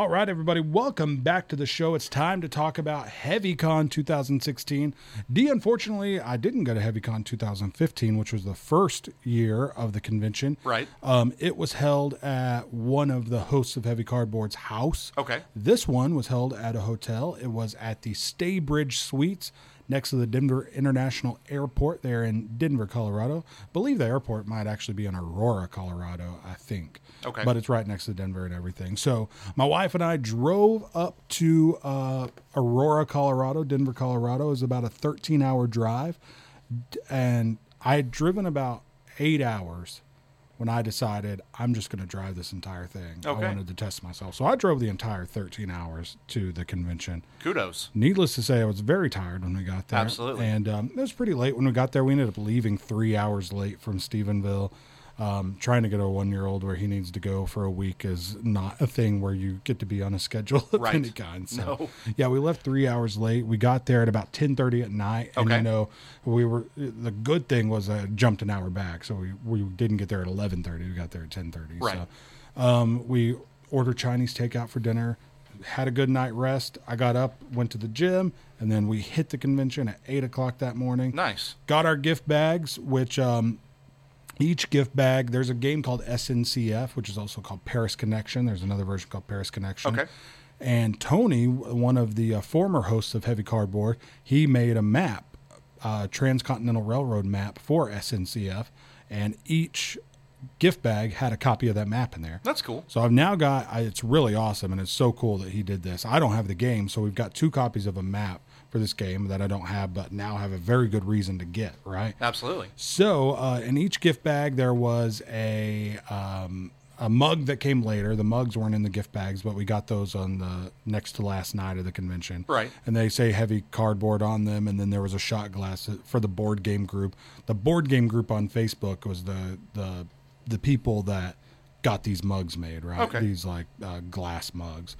All right, everybody, welcome back to the show. It's time to talk about HeavyCon 2016. D, unfortunately, I didn't go to HeavyCon 2015, which was the first year of the convention. Right. Um, it was held at one of the hosts of Heavy Cardboard's house. Okay. This one was held at a hotel. It was at the Staybridge Suites next to the Denver International Airport there in Denver, Colorado. I believe the airport might actually be in Aurora, Colorado, I think. Okay. But it's right next to Denver and everything. So my wife and I drove up to uh, Aurora, Colorado. Denver, Colorado is about a 13 hour drive. And I had driven about eight hours when I decided I'm just going to drive this entire thing. Okay. I wanted to test myself. So I drove the entire 13 hours to the convention. Kudos. Needless to say, I was very tired when we got there. Absolutely. And um, it was pretty late when we got there. We ended up leaving three hours late from Stephenville. Um, trying to get a one year old where he needs to go for a week is not a thing where you get to be on a schedule of Right. any kind. So, No. yeah, we left three hours late. We got there at about 1030 at night. And, Okay. you know, we were, the good thing was I jumped an hour back. So we, we didn't get there at 1130. We got there at 1030. Right. So, um, we ordered Chinese takeout for dinner, had a good night rest. I got up, went to the gym, and then we hit the convention at eight o'clock that morning. Nice. Got our gift bags, which um, each gift bag, there's a game called SNCF, which is also called Paris Connection. There's another version called Paris Connection. Okay. And Tony, one of the uh, former hosts of Heavy Cardboard, he made a map, uh, Transcontinental Railroad map for SNCF, and each gift bag had a copy of that map in there. That's cool. So I've now got I, it's really awesome and it's so cool that he did this. I don't have the game, so we've got two copies of a map for this game that I don't have, but now have a very good reason to get. Right. Absolutely. So uh, in each gift bag there was a um, a mug that came later. The mugs weren't in the gift bags, but we got those on the next to last night of the convention. Right. And they say heavy cardboard on them, and then there was a shot glass for the board game group. The board game group on Facebook was the the the people that got these mugs made. Right. Okay. These like uh, glass mugs.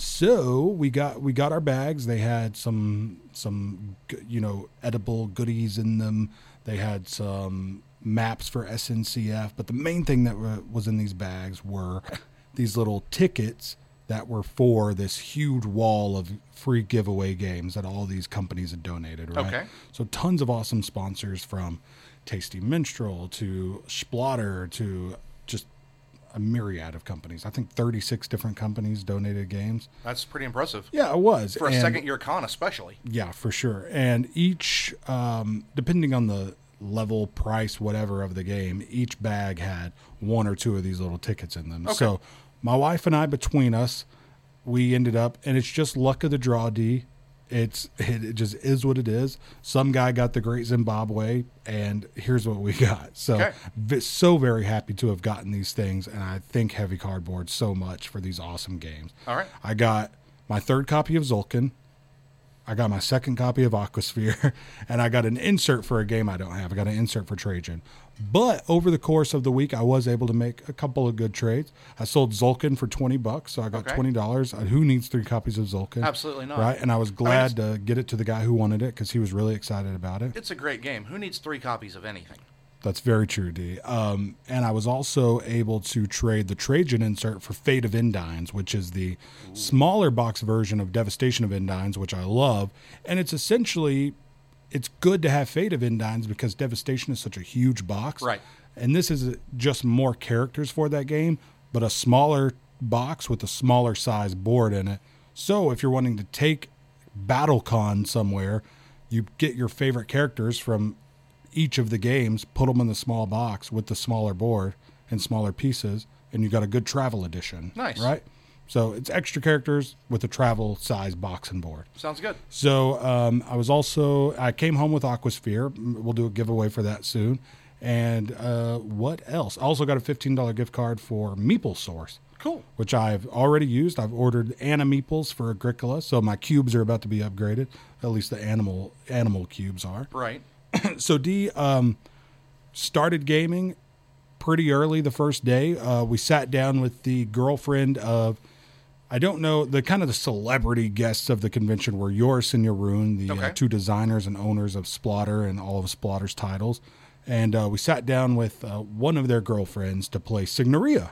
So we got we got our bags. They had some some you know edible goodies in them. They had some maps for SNCF, but the main thing that was in these bags were these little tickets that were for this huge wall of free giveaway games that all these companies had donated. Right. Okay. So tons of awesome sponsors from Tasty Minstrel to Splotter to just a myriad of companies. I think 36 different companies donated games. That's pretty impressive. Yeah, it was. For a And- second year con, especially. Yeah, for sure. And each, um, depending on the level, price, whatever of the game, each bag had one or two of these little tickets in them. So my wife and I, between us, we ended up, and it's just luck of the draw, D. It's it, just is what it is. Some guy got the Great Zimbabwe, and here's what we got. So Okay. so very happy to have gotten these things, and I thank Heavy Cardboard so much for these awesome games. All right. I got my third copy of Tzolk'in. I got my second copy of Aquasphere, and I got an insert for a game I don't have. I got an insert for Trajan. But over the course of the week, I was able to make a couple of good trades. I sold Tzolk'in for twenty bucks, so I got Okay. twenty dollars. Uh, who needs three copies of Tzolk'in? Absolutely not. Right, and I was glad to get it to the guy who wanted it because he was really excited about it. It's a great game. Who needs three copies of anything? That's very true, D. Um, and I was also able to trade the Trajan insert for Fate of Indines, which is the smaller box version of Devastation of Indines, which I love. And it's essentially, it's good to have Fate of Indines because Devastation is such a huge box. Right. And this is just more characters for that game, but a smaller box with a smaller size board in it. So if you're wanting to take BattleCon somewhere, you get your favorite characters from each of the games, put them in the small box with the smaller board and smaller pieces, and you got a good travel edition. Nice. Right? So it's extra characters with a travel size box and board. Sounds good. So um, I was also I came home with Aquasphere. We'll do a giveaway for that soon. And uh, what else? I also got a fifteen dollar gift card for Meeple Source, Cool. which I've already used. I've ordered Animeeples for Agricola, so my cubes are about to be upgraded. At least the animal animal cubes are. Right. So D um, started gaming pretty early the first day. Uh, we sat down with the girlfriend of I don't know the kind of the celebrity guests of the convention were Joris and your Jeroen, the uh, two designers and owners of Splotter and all of Splotter's titles, and uh, we sat down with uh, one of their girlfriends to play Signorie,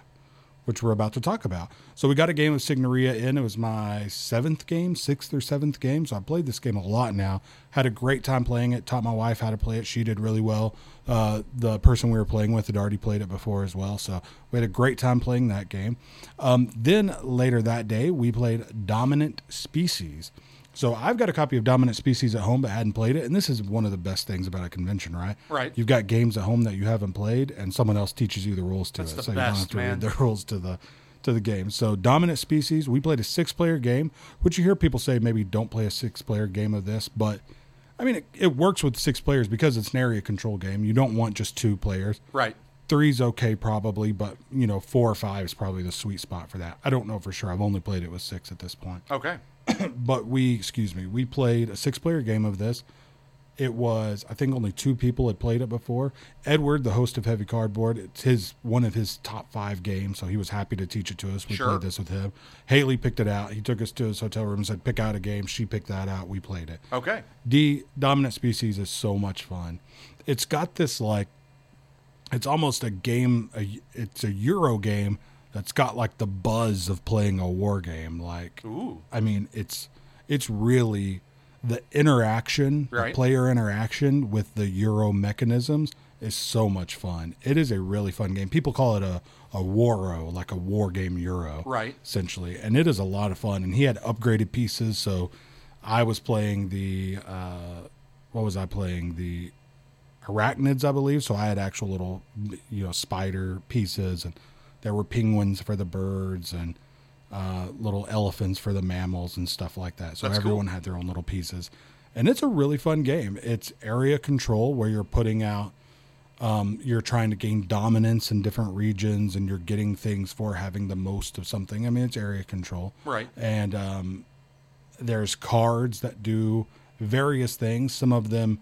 which we're about to talk about. So we got a game of Signorie in. It was my seventh game, sixth or seventh game. So I played this game a lot now. Had a great time playing it. Taught my wife how to play it. She did really well. Uh, the person we were playing with had already played it before as well. So we had a great time playing that game. Um, then later that day, we played Dominant Species. So I've got a copy of Dominant Species at home, but hadn't played it. And this is one of the best things about a convention, right? Right. You've got games at home that you haven't played, and someone else teaches you the rules to That's it, the so you don't best, have to man. read the rules to the to the game. So Dominant Species, we played a six-player game, which you hear people say maybe don't play a six-player game of this, but I mean it, it works with six players because it's an area control game. You don't want just two players Right. three's okay probably, but you know four or five is probably the sweet spot for that. I don't know for sure. I've only played it with six at this point. Okay. But we, excuse me, we played a six-player game of this. It was, I think, only two people had played it before. Edward, the host of Heavy Cardboard, it's his one of his top five games, so he was happy to teach it to us. We Sure. played this with him. Haley picked it out. He took us to his hotel room and said, "Pick out a game." She picked that out. We played it. Okay. D Dominant Species is so much fun. It's got this like it's almost a game a, it's a Euro game that's got like the buzz of playing a war game like Ooh. I mean it's it's really the interaction, Right. the player interaction with the Euro mechanisms is so much fun. It is a really fun game. People call it a a Waro, like a war game Euro Right. essentially and it is a lot of fun and he had upgraded pieces so i was playing the uh what was i playing the arachnids i believe so i had actual little you know spider pieces and there were penguins for the birds and uh, little elephants for the mammals and stuff like that so That's cool. everyone had their own little pieces and it's a really fun game it's area control where you're putting out um, you're trying to gain dominance in different regions and you're getting things for having the most of something. I mean, it's area control. Right. And um, there's cards that do various things. Some of them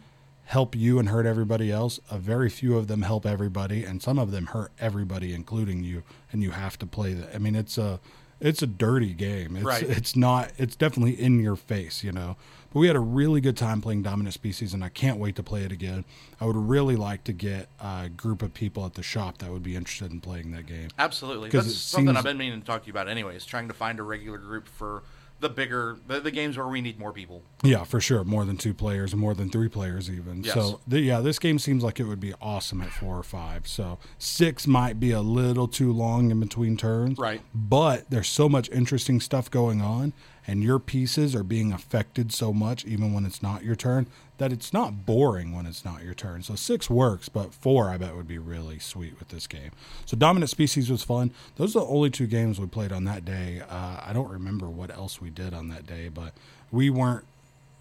help you and hurt everybody else. A very few of them help everybody, and some of them hurt everybody, including you. And you have to play that. I mean, it's a it's a dirty game. It's Right. it's not. It's definitely in your face, you know. But we had a really good time playing Dominant Species, and I can't wait to play it again. I would really like to get a group of people at the shop that would be interested in playing that game. Absolutely. That's something seems- I've been meaning to talk to you about anyways, trying to find a regular group for the bigger the, the games where we need more people. Yeah, for sure. More than two players, more than three players, even. Yes. So, the, yeah, this game seems like it would be awesome at four or five. So, six might be a little too long in between turns. Right. But there's so much interesting stuff going on, and your pieces are being affected so much, even when it's not your turn, that it's not boring when it's not your turn. So, six works, but four, I bet, would be really sweet with this game. So, Dominant Species was fun. Those are the only two games we played on that day. Uh, I don't remember what else we did on that day, but we weren't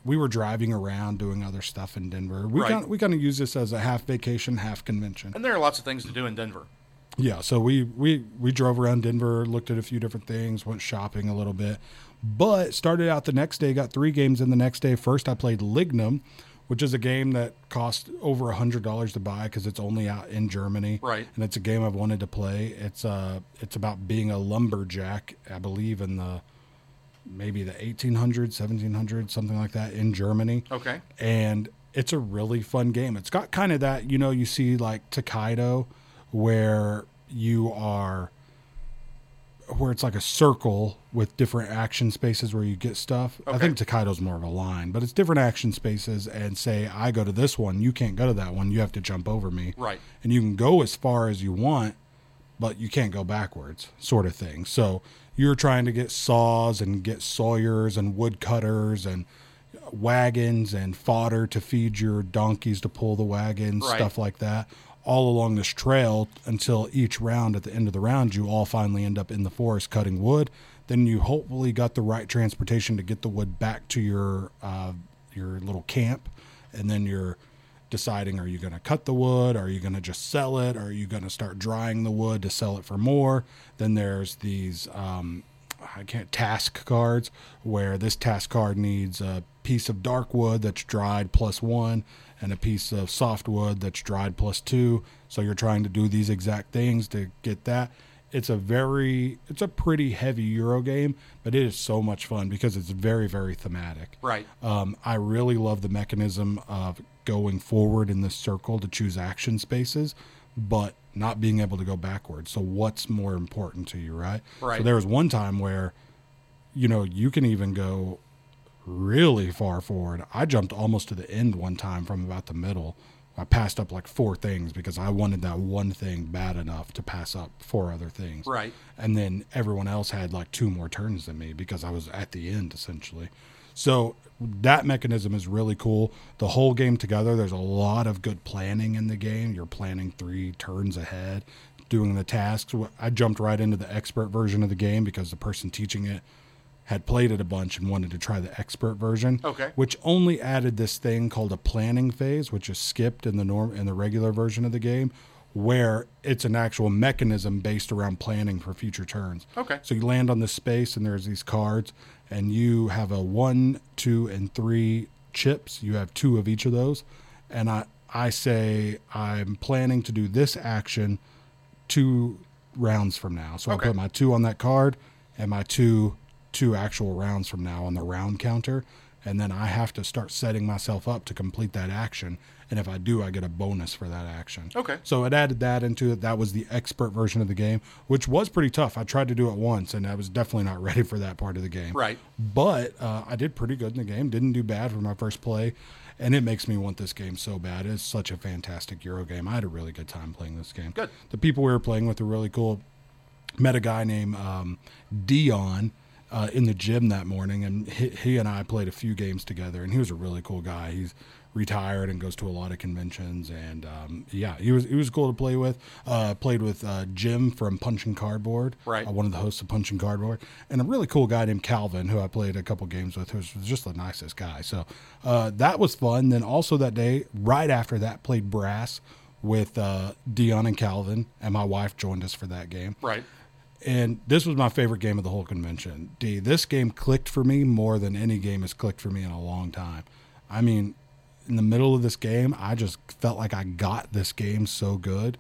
we were driving around doing other stuff in Denver. We Right. kind we kind of use this as a half vacation, half convention. And there are lots of things to do in Denver. Yeah, so we we we drove around Denver, looked at a few different things, went shopping a little bit, but started out the next day. Got three games in the next day. First, I played Lignum, which is a game that cost over a hundred dollars to buy because it's only out in Germany. Right. and it's a game I've wanted to play. It's uh it's about being a lumberjack, I believe in the maybe the 1800s, 1700s, something like that in Germany Okay. and it's a really fun game. It's got kind of that, you know, you see like Tokaido where you are where it's like a circle with different action spaces where you get stuff. I think Tokaido's more of a line, but it's different action spaces and say I go to this one, you can't go to that one, you have to jump over me. Right. And you can go as far as you want, but you can't go backwards, sort of thing. So you're trying to get saws and get sawyers and woodcutters and wagons and fodder to feed your donkeys to pull the wagons, Right. stuff like that, all along this trail until each round, at the end of the round, you all finally end up in the forest cutting wood. Then you hopefully got the right transportation to get the wood back to your uh, your little camp, and then you're deciding are you going to cut the wood? Are you going to just sell it? Are you going to start drying the wood to sell it for more? Then there's these um, i can't task cards where this task card needs a piece of dark wood that's dried plus one and a piece of soft wood that's dried plus two. So you're trying to do these exact things to get that. It's a very it's a pretty heavy euro game but it is so much fun because it's very very thematic. Right. um, I really love the mechanism of going forward in this circle to choose action spaces, but not being able to go backwards. So what's more important to you, right? Right. So there was one time where, you know, you can even go really far forward. I jumped almost to the end one time from about the middle. I passed up like four things because I wanted that one thing bad enough to pass up four other things. Right. And then everyone else had like two more turns than me because I was at the end essentially. So that mechanism is really cool. The whole game together, there's a lot of good planning in the game. You're planning three turns ahead, doing the tasks. I jumped right into the expert version of the game because the person teaching it had played it a bunch and wanted to try the expert version. Okay. Which only added this thing called a planning phase, which is skipped in the norm in the regular version of the game, where it's an actual mechanism based around planning for future turns. Okay. So you land on this space and there's these cards and you have a one, two, and three chips. You have two of each of those. And I, I say I'm planning to do this action two rounds from now. So Okay. I put my two on that card and my two two actual rounds from now on the round counter. And then I have to start setting myself up to complete that action. And if I do, I get a bonus for that action. Okay. So it added that into it. That was the expert version of the game, which was pretty tough. I tried to do it once, and I was definitely not ready for that part of the game. Right. But uh, I did pretty good in the game. Didn't do bad for my first play, and it makes me want this game so bad. It's such a fantastic Euro game. I had a really good time playing this game. Good. The people we were playing with were really cool. Met a guy named um, Dion. Uh, in the gym that morning, and he, he and I played a few games together. And he was a really cool guy. He's retired and goes to a lot of conventions. And um, yeah, he was he was cool to play with. Uh, played with uh, Jim from Punching Cardboard, Right. Uh, one of the hosts of Punching Cardboard, and a really cool guy named Calvin, who I played a couple games with, who's just the nicest guy. So uh, that was fun. Then also that day, right after that, played brass with uh, Dion and Calvin, and my wife joined us for that game. Right. And this was my favorite game of the whole convention. D, this game clicked for me more than any game has clicked for me in a long time. I mean, in the middle of this game, I just felt like I got this game so good.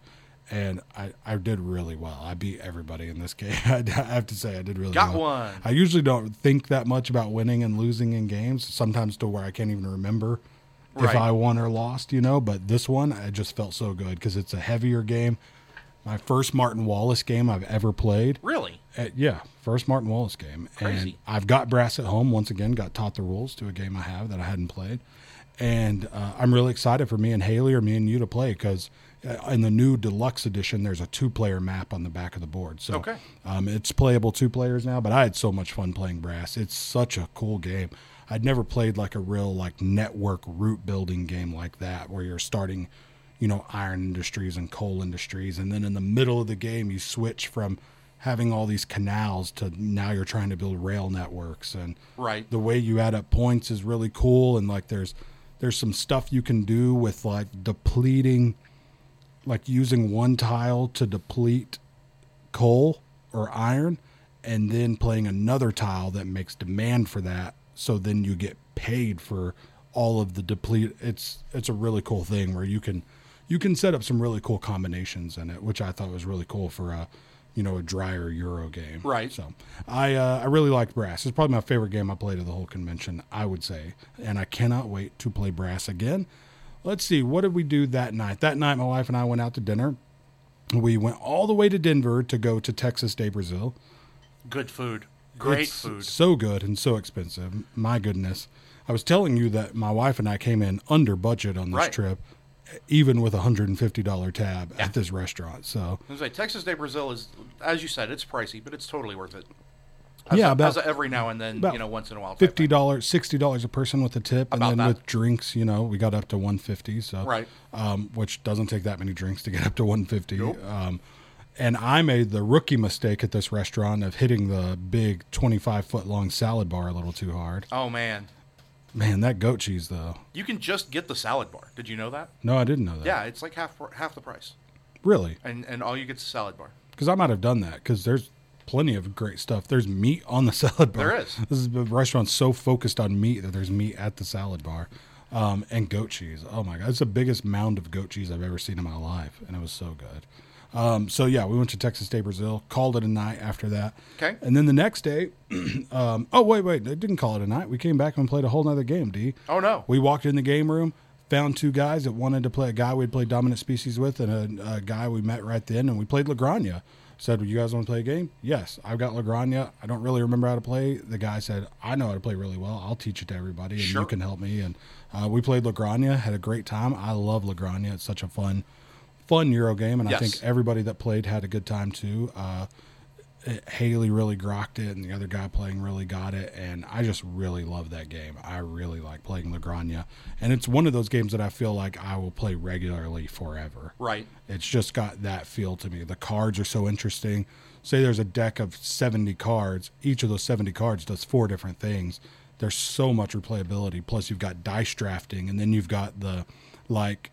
And I, I did really well. I beat everybody in this game. I have to say, I did really well. Got well. one. I usually don't think that much about winning and losing in games, sometimes to where I can't even remember if I won or lost, you know. But this one, I just felt so good because it's a heavier game. My first Martin Wallace game I've ever played. Really? Uh, yeah, first Martin Wallace game. And Crazy. I've got brass at home once again. Got taught the rules to a game I have that I hadn't played, and uh, I'm really excited for me and Haley or me and you to play because uh, in the new deluxe edition there's a two-player map on the back of the board. So Okay. um, it's playable two players now. But I had so much fun playing brass. It's such a cool game. I'd never played like a real like network route building game like that where you're starting you know, iron industries and coal industries. And then in the middle of the game, you switch from having all these canals to now you're trying to build rail networks. And Right. the way you add up points is really cool. And like there's, there's some stuff you can do with like depleting, like using one tile to deplete coal or iron and then playing another tile that makes demand for that. So then you get paid for all of the deplete. It's it's a really cool thing where you can you can set up some really cool combinations in it which i thought was really cool for a you know a drier euro game Right. so i uh, i really liked brass it's probably my favorite game i played of the whole convention i would say and i cannot wait to play brass again let's see what did we do that night that night my wife and i went out to dinner we went all the way to denver to go to texas de brazil Good food. Great it's food. So good and so expensive. My goodness. I was telling you that my wife and I came in under budget on this Right. trip, even with a $150 tab at this restaurant. So, like, Texas de Brazil is, as you said, it's pricey, but it's totally worth it. As Yeah, a, about- every now and then, you know, once in a while. $50, $60 a person with a tip. About and then that. with drinks, you know, we got up to 150 So, Right. um, which doesn't take that many drinks to get up to 150 Nope. um, and I made the rookie mistake at this restaurant of hitting the big 25 foot long salad bar a little too hard. Oh man, Man, that goat cheese, though. you can just get the salad bar. Did you know that? No, I didn't know that. Yeah, it's like half half the price, Really? and and all you get's a salad bar. because I might have done that because there's plenty of great stuff. There's meat on the salad bar. There is. This is the restaurant's so focused on meat that there's meat at the salad bar, um, and goat cheese. Oh my god, it's the biggest mound of goat cheese I've ever seen in my life, and it was so good. Um, so yeah, we went to Texas de Brazil. Called it a night after that. Okay. And then the next day, um, oh wait, wait, I didn't call it a night. We came back and played a whole nother game. D. Oh no, We walked in the game room, found two guys that wanted to play a guy we'd played Dominant Species with and a, a guy we met right then, and we played La Granja. Said, well, you guys want to play a game? Yes, I've got La Granja. I don't really remember how to play. The guy said, I know how to play really well. I'll teach it to everybody, and Sure. you can help me. And uh, we played La Granja, had a great time. I love La Granja. It's such a fun, fun Euro game, and I think everybody that played had a good time too. Uh, Haley really grokked it, and the other guy playing really got it. And I just really love that game. I really like playing La Granja, and it's one of those games that I feel like I will play regularly forever. Right. It's just got that feel to me. The cards are so interesting. Say there's a deck of 70 cards, each of those 70 cards does four different things. There's so much replayability. Plus, you've got dice drafting, and then you've got the like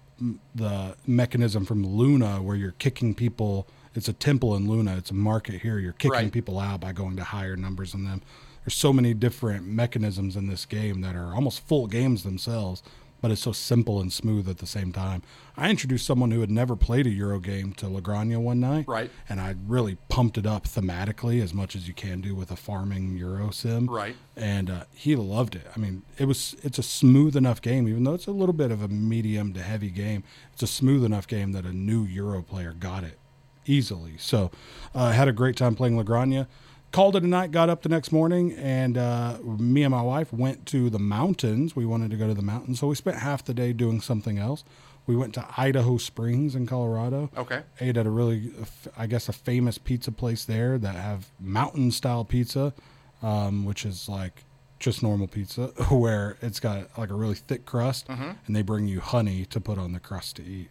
the mechanism from Luna where you're kicking people. It's a temple in Luna. It's a market here. You're kicking Right. people out by going to higher numbers than them. There's so many different mechanisms in this game that are almost full games themselves, but it's so simple and smooth at the same time. I introduced someone who had never played a Euro game to La Granja one night, Right. And I really pumped it up thematically as much as you can do with a farming Euro sim, Right. And uh, he loved it. I mean, it was it's a smooth enough game, even though it's a little bit of a medium to heavy game. It's a smooth enough game that a new Euro player got it easily. So uh, I had a great time playing La Granja. Called it a night, got up the next morning, and uh, me and my wife went to the mountains. We wanted to go to the mountains, so we spent half the day doing something else. We went to Idaho Springs in Colorado. Okay. Ate at a really, I guess, a famous pizza place there that have mountain style pizza, um, which is like just normal pizza, where it's got like a really thick crust, and they bring you honey to put on the crust to eat.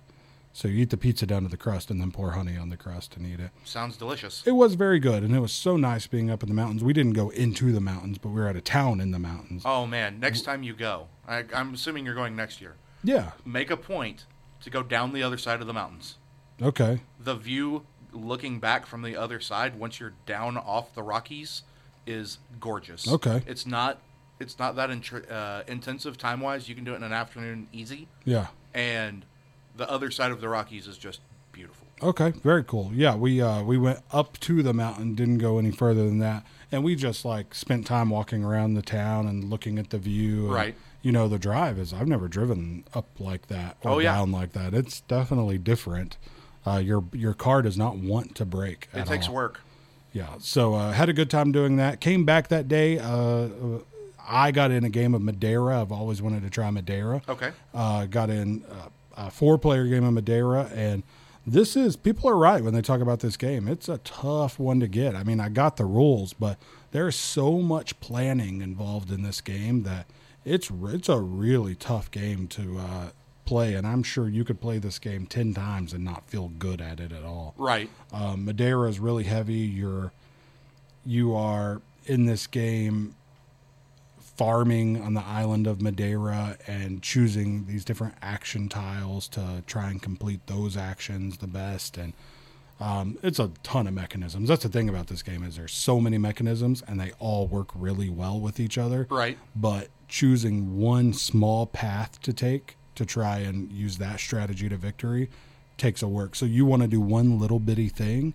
So you eat the pizza down to the crust and then pour honey on the crust and eat it. Sounds delicious. It was very good, and it was so nice being up in the mountains. We didn't go into the mountains, but we were at a town in the mountains. Oh man, next time you go, I, I'm assuming you're going next year. Yeah. Make a point to go down the other side of the mountains. Okay. The view looking back from the other side once you're down off the Rockies is gorgeous. Okay. It's not it's not that intr- uh, intensive time wise. You can do it in an afternoon easy, Yeah. and the other side of the Rockies is just beautiful. Okay, very cool. Yeah, we uh, we went up to the mountain, didn't go any further than that, and we just like spent time walking around the town and looking at the view. and, Right. You know, the drive is I've never driven up like that or Oh, yeah. down like that. It's definitely different. Uh, your your car does not want to break. It takes all. work. Yeah. So uh, had a good time doing that. Came back that day. Uh, uh, I got in a game of Madeira. I've always wanted to try Madeira. Okay. Uh, got in uh, a four player game of Madeira, and this is people are right when they talk about this game. It's a tough one to get. I mean, I got the rules, but there's so much planning involved in this game that it's it's a really tough game to uh, play. And I'm sure you could play this game ten times and not feel good at it at all. Right. Um, Madeira is really heavy. You're you are in this game farming on the island of Madeira and choosing these different action tiles to try and complete those actions the best and um, it's a ton of mechanisms. That's the thing about this game is there's so many mechanisms and they all work really well with each other. Right. But choosing one small path to take to try and use that strategy to victory takes a work. So you want to do one little bitty thing.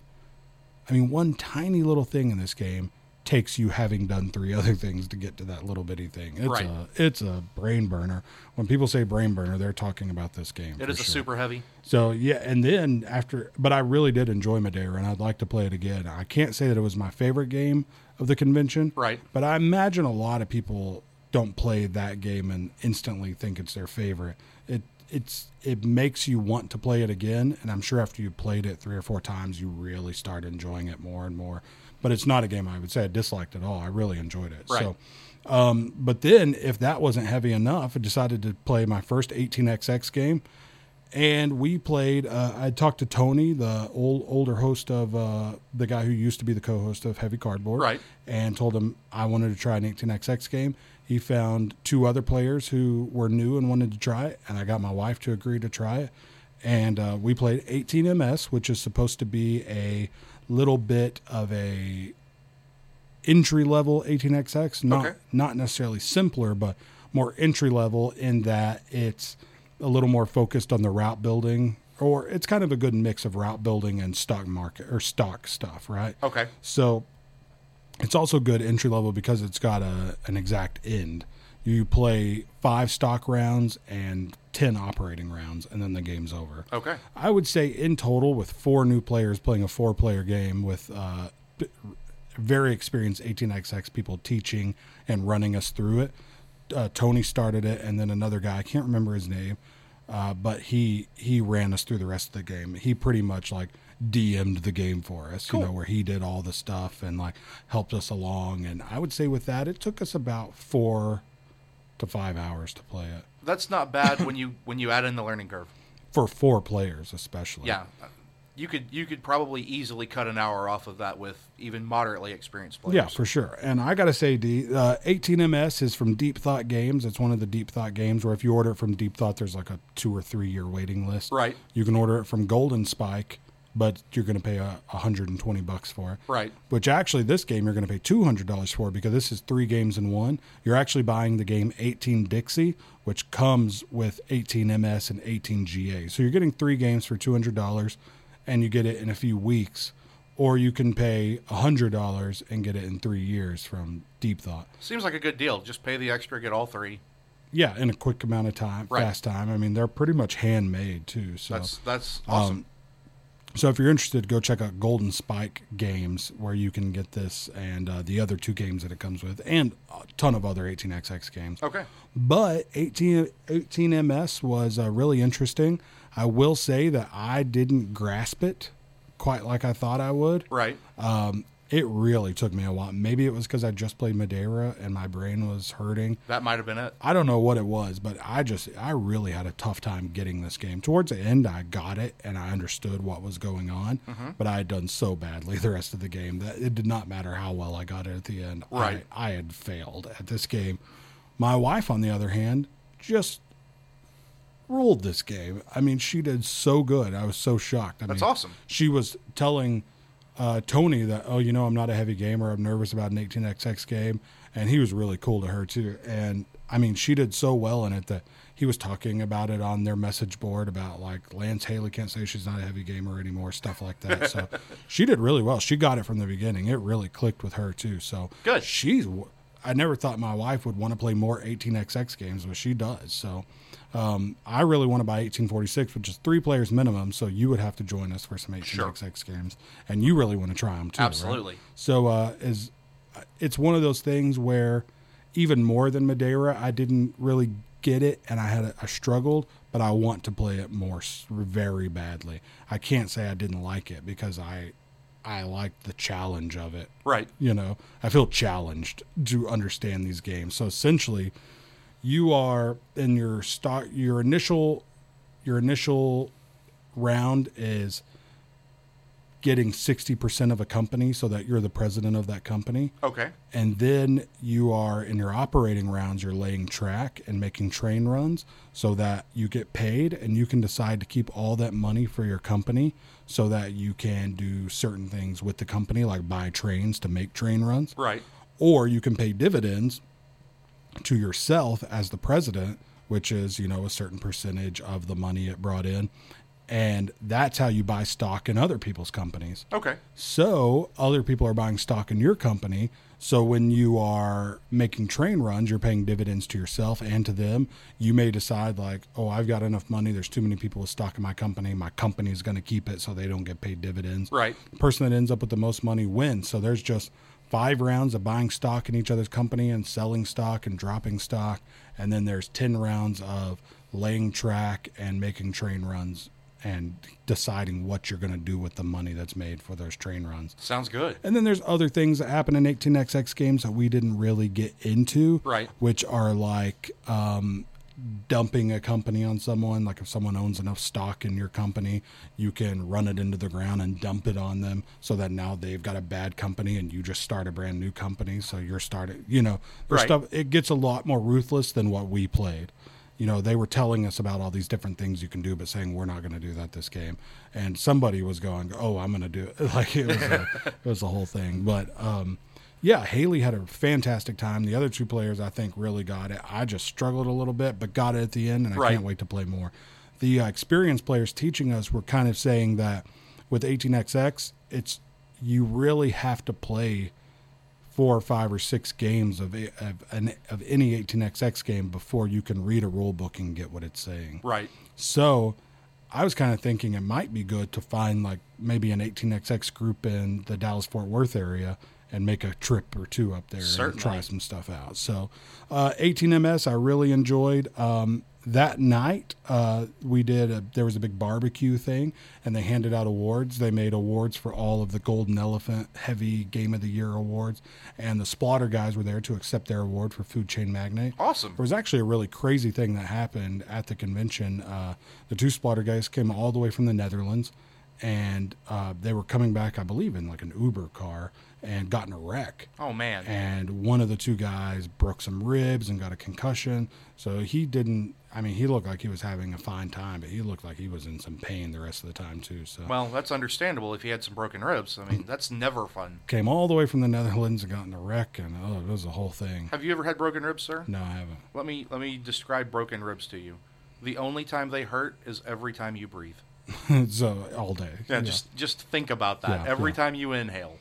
I mean, one tiny little thing in this game takes you having done three other things to get to that little bitty thing. It's Right. a it's a brain burner. When people say brain burner, they're talking about this game. It is is a super heavy. So yeah, and then after, but I really did enjoy Madeira, and I'd like to play it again. I can't say that it was my favorite game of the convention, Right. But I imagine a lot of people don't play that game and instantly think it's their favorite. It it's it makes you want to play it again, and I'm sure after you played it three or four times, you really start enjoying it more and more. But it's not a game I would say I disliked at all. I really enjoyed it. Right. So. Um, but then, if that wasn't heavy enough, I decided to play my first 18xx game, and we played. Uh, I talked to Tony, the old older host of uh, the guy who used to be the co-host of Heavy Cardboard, Right. And told him I wanted to try an 18xx game. He found two other players who were new and wanted to try it, and I got my wife to agree to try it. And uh, we played 18ms, which is supposed to be a little bit of a entry level 18xx, not Okay. not necessarily simpler, but more entry level in that it's a little more focused on the route building, or it's kind of a good mix of route building and stock market or stock stuff, right? Okay. So it's also good entry level because it's got a an exact end. You play five stock rounds and 10 operating rounds, and then the game's over. Okay. I would say in total, with four new players playing a four player game with uh, very experienced 18xx people teaching and running us through it. Uh, Tony started it, and then another guy, I can't remember his name, uh, but he he ran us through the rest of the game. He pretty much like DM'd the game for us, Cool. you know, where he did all the stuff and like helped us along. And I would say with that, it took us about four to five hours to play it That's not bad when you when you add in the learning curve. for four players, especially. Yeah. You could you could probably easily cut an hour off of that with even moderately experienced players. Yeah, for sure. And I got to say, D, uh, 18MS is from Deep Thought Games. It's one of the Deep Thought games where if you order it from Deep Thought, there's like a two or three year waiting list. Right. You can order it from Golden Spike, but you're going to pay a 120 bucks for it. Right. Which actually, this game you're going to pay $200 for because this is three games in one. You're actually buying the game 18 Dixie, which comes with 18 MS and 18 GA. So you're getting three games for $200 and you get it in a few weeks. Or you can pay $100 and get it in three years from Deep Thought. Seems like a good deal. Just pay the extra, get all three. Yeah, in a quick amount of time, Right. fast time. I mean, they're pretty much handmade too. So That's that's Um, awesome. So if you're interested, go check out Golden Spike Games, where you can get this and uh, the other two games that it comes with, and a ton of other 18xx games. okay. But 18, 18MS was uh, really interesting. I will say that I didn't grasp it quite like I thought I would. Right. Um, it really took me a while. Maybe it was because I just played Madeira and my brain was hurting. That might have been it. I don't know what it was, but I just I really had a tough time getting this game. Towards the end, I got it and I understood what was going on, Mm-hmm. but I had done so badly the rest of the game that it did not matter how well I got it at the end. Right. I, I had failed at this game. My wife, on the other hand, just ruled this game. I mean, she did so good. I was so shocked. I That's mean, awesome. She was telling uh, Tony that, oh, you know, I'm not a heavy gamer. I'm nervous about an 18xx game, and he was really cool to her too. And I mean, she did so well in it that he was talking about it on their message board about like Lance Haley can't say she's not a heavy gamer anymore, stuff like that. So she did really well. She got it from the beginning. It really clicked with her too. So Good. She's. I never thought my wife would want to play more 18xx games, but she does. So um, I really want to buy 1846, which is three players minimum. So you would have to join us for some 18xx games, and you really want to try them too. right? Absolutely. So uh, is it's one of those things where even more than Madeira, I didn't really get it, and I had a, I struggled, but I want to play it more very badly. I can't say I didn't like it because I I liked the challenge of it Right. you know i feel challenged to understand these games so essentially you are in your start your initial your initial round is getting 60% of a company so that you're the president of that company Okay. and then you are in your operating rounds you're laying track and making train runs so that you get paid and you can decide to keep all that money for your company so that you can do certain things with the company like buy trains to make train runs Right. or you can pay dividends to yourself as the president which is you know a certain percentage of the money it brought in and that's how you buy stock in other people's companies Okay. so other people are buying stock in your company. So when you are making train runs, you're paying dividends to yourself and to them. You may decide like, oh, I've got enough money. There's too many people with stock in my company. My company is going to keep it so they don't get paid dividends. Right. The person that ends up with the most money wins. So there's just five rounds of buying stock in each other's company and selling stock and dropping stock. And then there's 10 rounds of laying track and making train runs and deciding what you're going to do with the money that's made for those train runs. Sounds good. And then there's other things that happen in 18xx games that we didn't really get into, Right. Which are like um, dumping a company on someone. Like if someone owns enough stock in your company, you can run it into the ground and dump it on them, so that now they've got a bad company and you just start a brand new company. So you're starting, you know, Right. stuff. It gets a lot more ruthless than what we played you know they were telling us about all these different things you can do but saying we're not going to do that this game and somebody was going oh i'm going to do it like it was a, it was a whole thing but um yeah haley had a fantastic time the other two players i think really got it i just struggled a little bit but got it at the end and i Right. can't wait to play more the uh, experienced players teaching us were kind of saying that with 18xx it's you really have to play four or five or six games of a, of, of any 18xx game before you can read a rule book and get what it's saying. Right. So I was kind of thinking it might be good to find like maybe an 18xx group in the Dallas Fort Worth area and make a trip or two up there and try some stuff out. So uh, 18ms I really enjoyed. Um, that night uh, we did a, there was a big barbecue thing and they handed out awards they made awards for all of the golden elephant heavy game of the year awards and the splotter guys were there to accept their award for food chain magnate Awesome. there was actually a really crazy thing that happened at the convention. Uh, the two splotter guys came all the way from the Netherlands, and uh, they were coming back, I believe, in like an Uber car, and got in a wreck. Oh man. And one of the two guys broke some ribs and got a concussion. So he didn't. I mean, he looked like he was having a fine time, but he looked like he was in some pain the rest of the time too. So well, that's understandable if he had some broken ribs. I mean, that's never fun. came all the way from the Netherlands and got in a wreck, and oh, it was a whole thing. Have you ever had broken ribs, sir? No, I haven't. Let me let me describe broken ribs to you. The only time they hurt is every time you breathe. so all day. Yeah, just just think about that. Yeah, every yeah. time you inhale.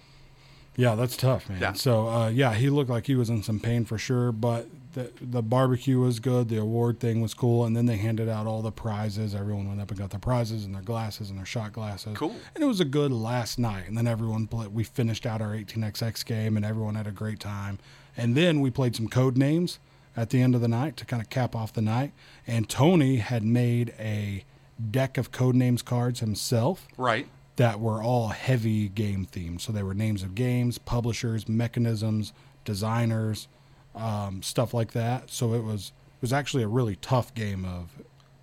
Yeah, that's tough, man. Yeah. So, uh, yeah, he looked like he was in some pain for sure, but the the barbecue was good. The award thing was cool, and then they handed out all the prizes. Everyone went up and got their prizes and their glasses and their shot glasses. Cool. And it was a good last night. And then everyone played. We finished out our 18xx game, and everyone had a great time. And then we played some code names at the end of the night to kind of cap off the night. And Tony had made a deck of code names cards himself Right. That were all heavy game themed. So they were names of games, publishers, mechanisms, designers, um, stuff like that. So it was it was actually a really tough game of,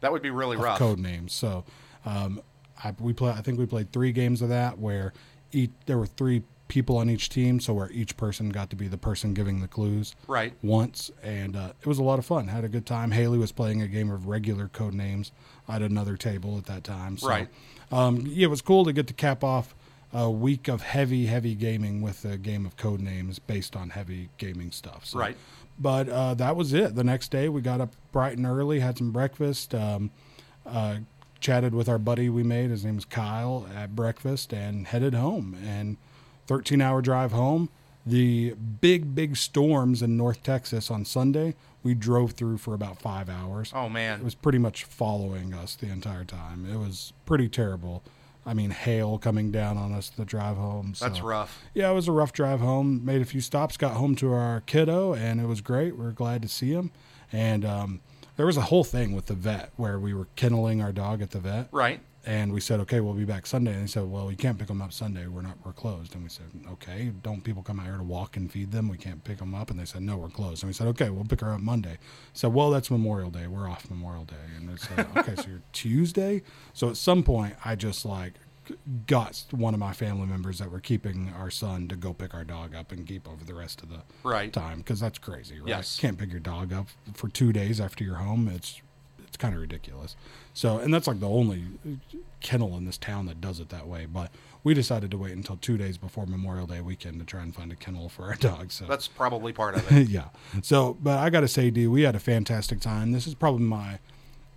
That would be really rough. code names. So um, I we play I think we played three games of that where each there were three people on each team, so where each person got to be the person giving the clues Right. once, and uh, it was a lot of fun. Had a good time. Haley was playing a game of regular code names at another table at that time. So, Right. Um, yeah, it was cool to get to cap off a week of heavy, heavy gaming with a game of code names based on heavy gaming stuff. So, Right. But uh, that was it. The next day, we got up bright and early, had some breakfast. Um, uh, chatted with our buddy we made. His name was Kyle at breakfast and headed home. And 13 hour drive home. The big, big storms in North Texas on Sunday, we drove through for about five hours. Oh man. It was pretty much following us the entire time. It was pretty terrible. I mean, hail coming down on us the drive home. So. That's rough. Yeah, it was a rough drive home. Made a few stops, got home to our kiddo, and it was great. We are glad to see him. And um, there was a whole thing with the vet where we were kenneling our dog at the vet, Right. And we said, "Okay, we'll be back Sunday." And they said, "Well, you can't pick them up Sunday. We're not. We're closed." And we said, "Okay, don't people come out here to walk and feed them? We can't pick them up." And they said, "No, we're closed." And we said, "Okay, we'll pick her up Monday." So, well, that's Memorial Day. We're off Memorial Day. And they said, "Okay, so you're Tuesday." So at some point, I just like got one of my family members that were keeping our son to go pick our dog up and keep over the rest of the Right. time because that's crazy, right? Yes. Can't pick your dog up for two days after you're home. It's it's kind of ridiculous. So, and that's like the only kennel in this town that does it that way. But we decided to wait until two days before Memorial Day weekend to try and find a kennel for our dog. So That's probably part of it. yeah. So, but I got to say, D, we had a fantastic time. This is probably my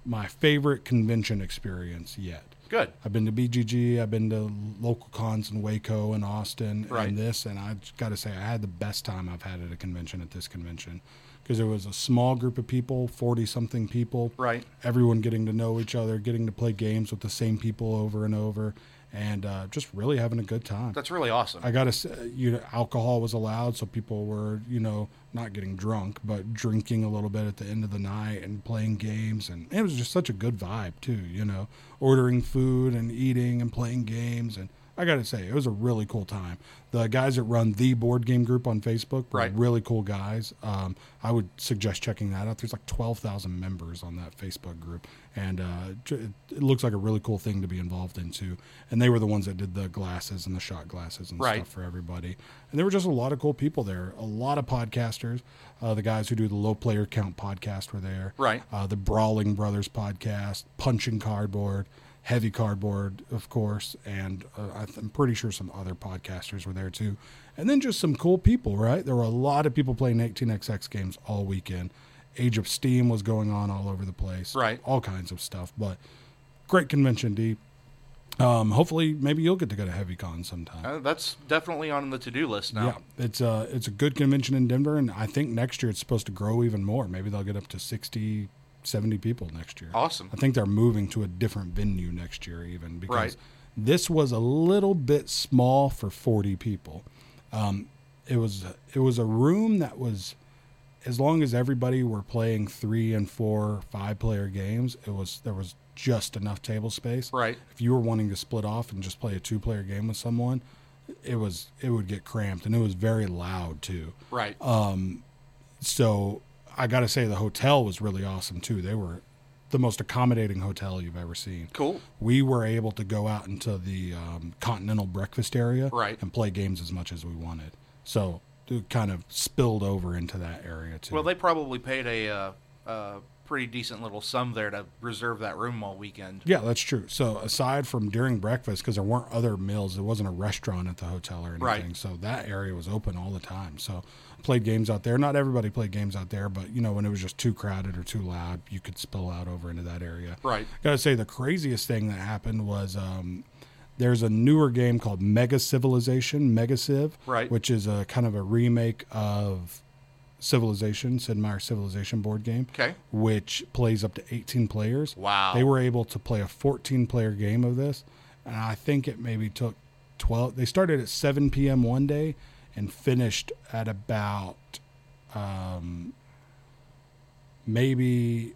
my favorite convention experience yet. Good. I've been to BGG. I've been to local cons in Waco and Austin Right. and this, and I got to say I had the best time I've had at a convention at this convention because there was a small group of people, forty something people, Right. everyone getting to know each other, getting to play games with the same people over and over, and uh, just really having a good time. That's really awesome. I gotta say, you know, alcohol was allowed, so people were, you know, not getting drunk, but drinking a little bit at the end of the night and playing games, and it was just such a good vibe too. You know, ordering food and eating and playing games, and I gotta say, it was a really cool time. The guys that run the board game group on Facebook were Right. really cool guys. Um, I would suggest checking that out. There's like twelve thousand members on that Facebook group, and uh, it looks like a really cool thing to be involved into. And they were the ones that did the glasses and the shot glasses and Right. stuff for everybody. And there were just a lot of cool people there. A lot of podcasters. Uh, the guys who do the low player count podcast were there. Right. Uh, the Brawling Brothers podcast, Punching Cardboard, Heavy Cardboard, of course, and uh, I'm pretty sure some other podcasters were there too. And then just some cool people, right? There were a lot of people playing 18xx games all weekend. Age of Steam was going on all over the place. Right. All kinds of stuff. But great convention, D. Um, hopefully, maybe you'll get to go to HeavyCon sometime. Uh, that's definitely on the to-do list now. Yeah, it's a it's a good convention in Denver, and I think next year it's supposed to grow even more. Maybe they'll get up to 60, 70 people next year. Awesome. I think they're moving to a different venue next year, even because Right. this was a little bit small for forty people. Um, it was it was a room that was as long as everybody were playing three and four, five player games. It was there was just enough table space. Right. If you were wanting to split off and just play a two player game with someone, it was it would get cramped and it was very loud too. Right. um So I got to say the hotel was really awesome too. They were the most accommodating hotel you've ever seen. cool. We were able to go out into the um, continental breakfast area Right. and play games as much as we wanted. So it kind of spilled over into that area too. Well, they probably paid a uh, uh, pretty decent little sum there to reserve that room all weekend. yeah, that's true. So aside from during breakfast, because there weren't other meals, there wasn't a restaurant at the hotel or anything. Right. So that area was open all the time. So played games out there. Not everybody played games out there, but you know when it was just too crowded or too loud, you could spill out over into that area. Right. Gotta say, the craziest thing that happened was um, there's a newer game called Mega Civilization, Mega Civ, Right. which is a kind of a remake of Civilization, Sid Meier's Civilization board game, Okay. which plays up to 18 players. Wow. They were able to play a 14 player game of this, and I think it maybe took 12. They started at 7 p.m. one day and finished at about um, maybe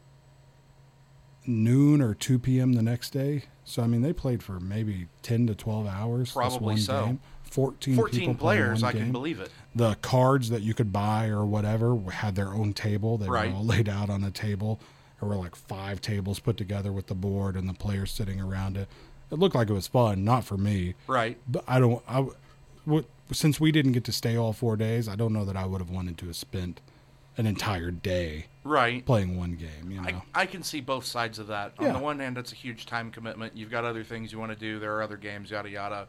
noon or 2 p.m. the next day. So I mean, they played for maybe 10 to 12 hours. Probably one so. Game. 14, 14 people players, I can believe it. The cards that you could buy or whatever had their own table. They Right. were all laid out on a table. There were like five tables put together with the board and the players sitting around it. It looked like it was fun, not for me. Right. But I don't. I what since we didn't get to stay all four days, I don't know that I would have wanted to have spent an entire day Right. playing one game. You know, I, I can see both sides of that. On the one hand, it's a huge time commitment. You've got other things you want to do. There are other games, yada yada.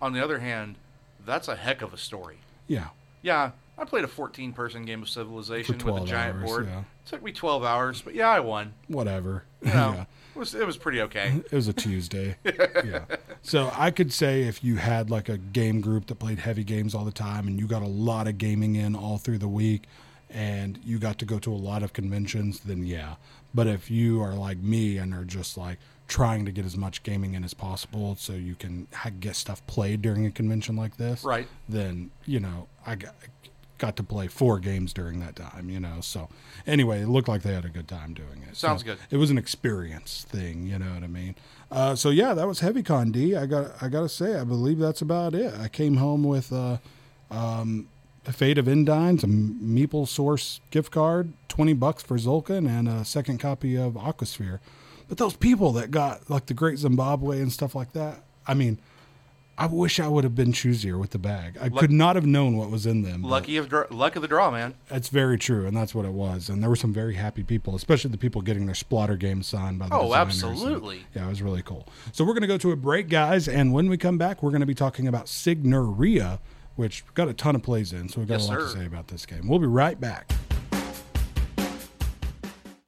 On the other hand, that's a heck of a story. yeah, Yeah, I played a 14 person game of Civilization with a giant hours, board. yeah. It took me 12 hours, but yeah, I won. whatever. You know, yeah. it was it was pretty okay. It was a Tuesday. yeah. So I could say if you had like a game group that played heavy games all the time and you got a lot of gaming in all through the week and you got to go to a lot of conventions, then yeah. But if you are like me and are just like trying to get as much gaming in as possible so you can ha- get stuff played during a convention like this, Right. then, you know, I got, got to play four games during that time, you know. So anyway, it looked like they had a good time doing it. Sounds So good. It was an experience thing, you know what I mean. Uh, so yeah, that was HeavyCon D. I got I got to say, I believe that's about it. I came home with uh, um, a Fate of Indines, a Meeple Source gift card, twenty bucks for Tzolk'in, and a second copy of Aquasphere. But those people that got like the Great Zimbabwe and stuff like that, I mean. I wish I would have been choosier with the bag. I Luck- could not have known what was in them. Lucky of dr- luck of the draw, man. that's very true, and that's what it was. And there were some very happy people, especially the people getting their Splotter games signed by the Oh, absolutely. And, yeah, it was really cool. So we're going to go to a break, guys, and when we come back, we're going to be talking about Signorie, which got a ton of plays in, so we've got Yes, a lot to say about this game. We'll be right back.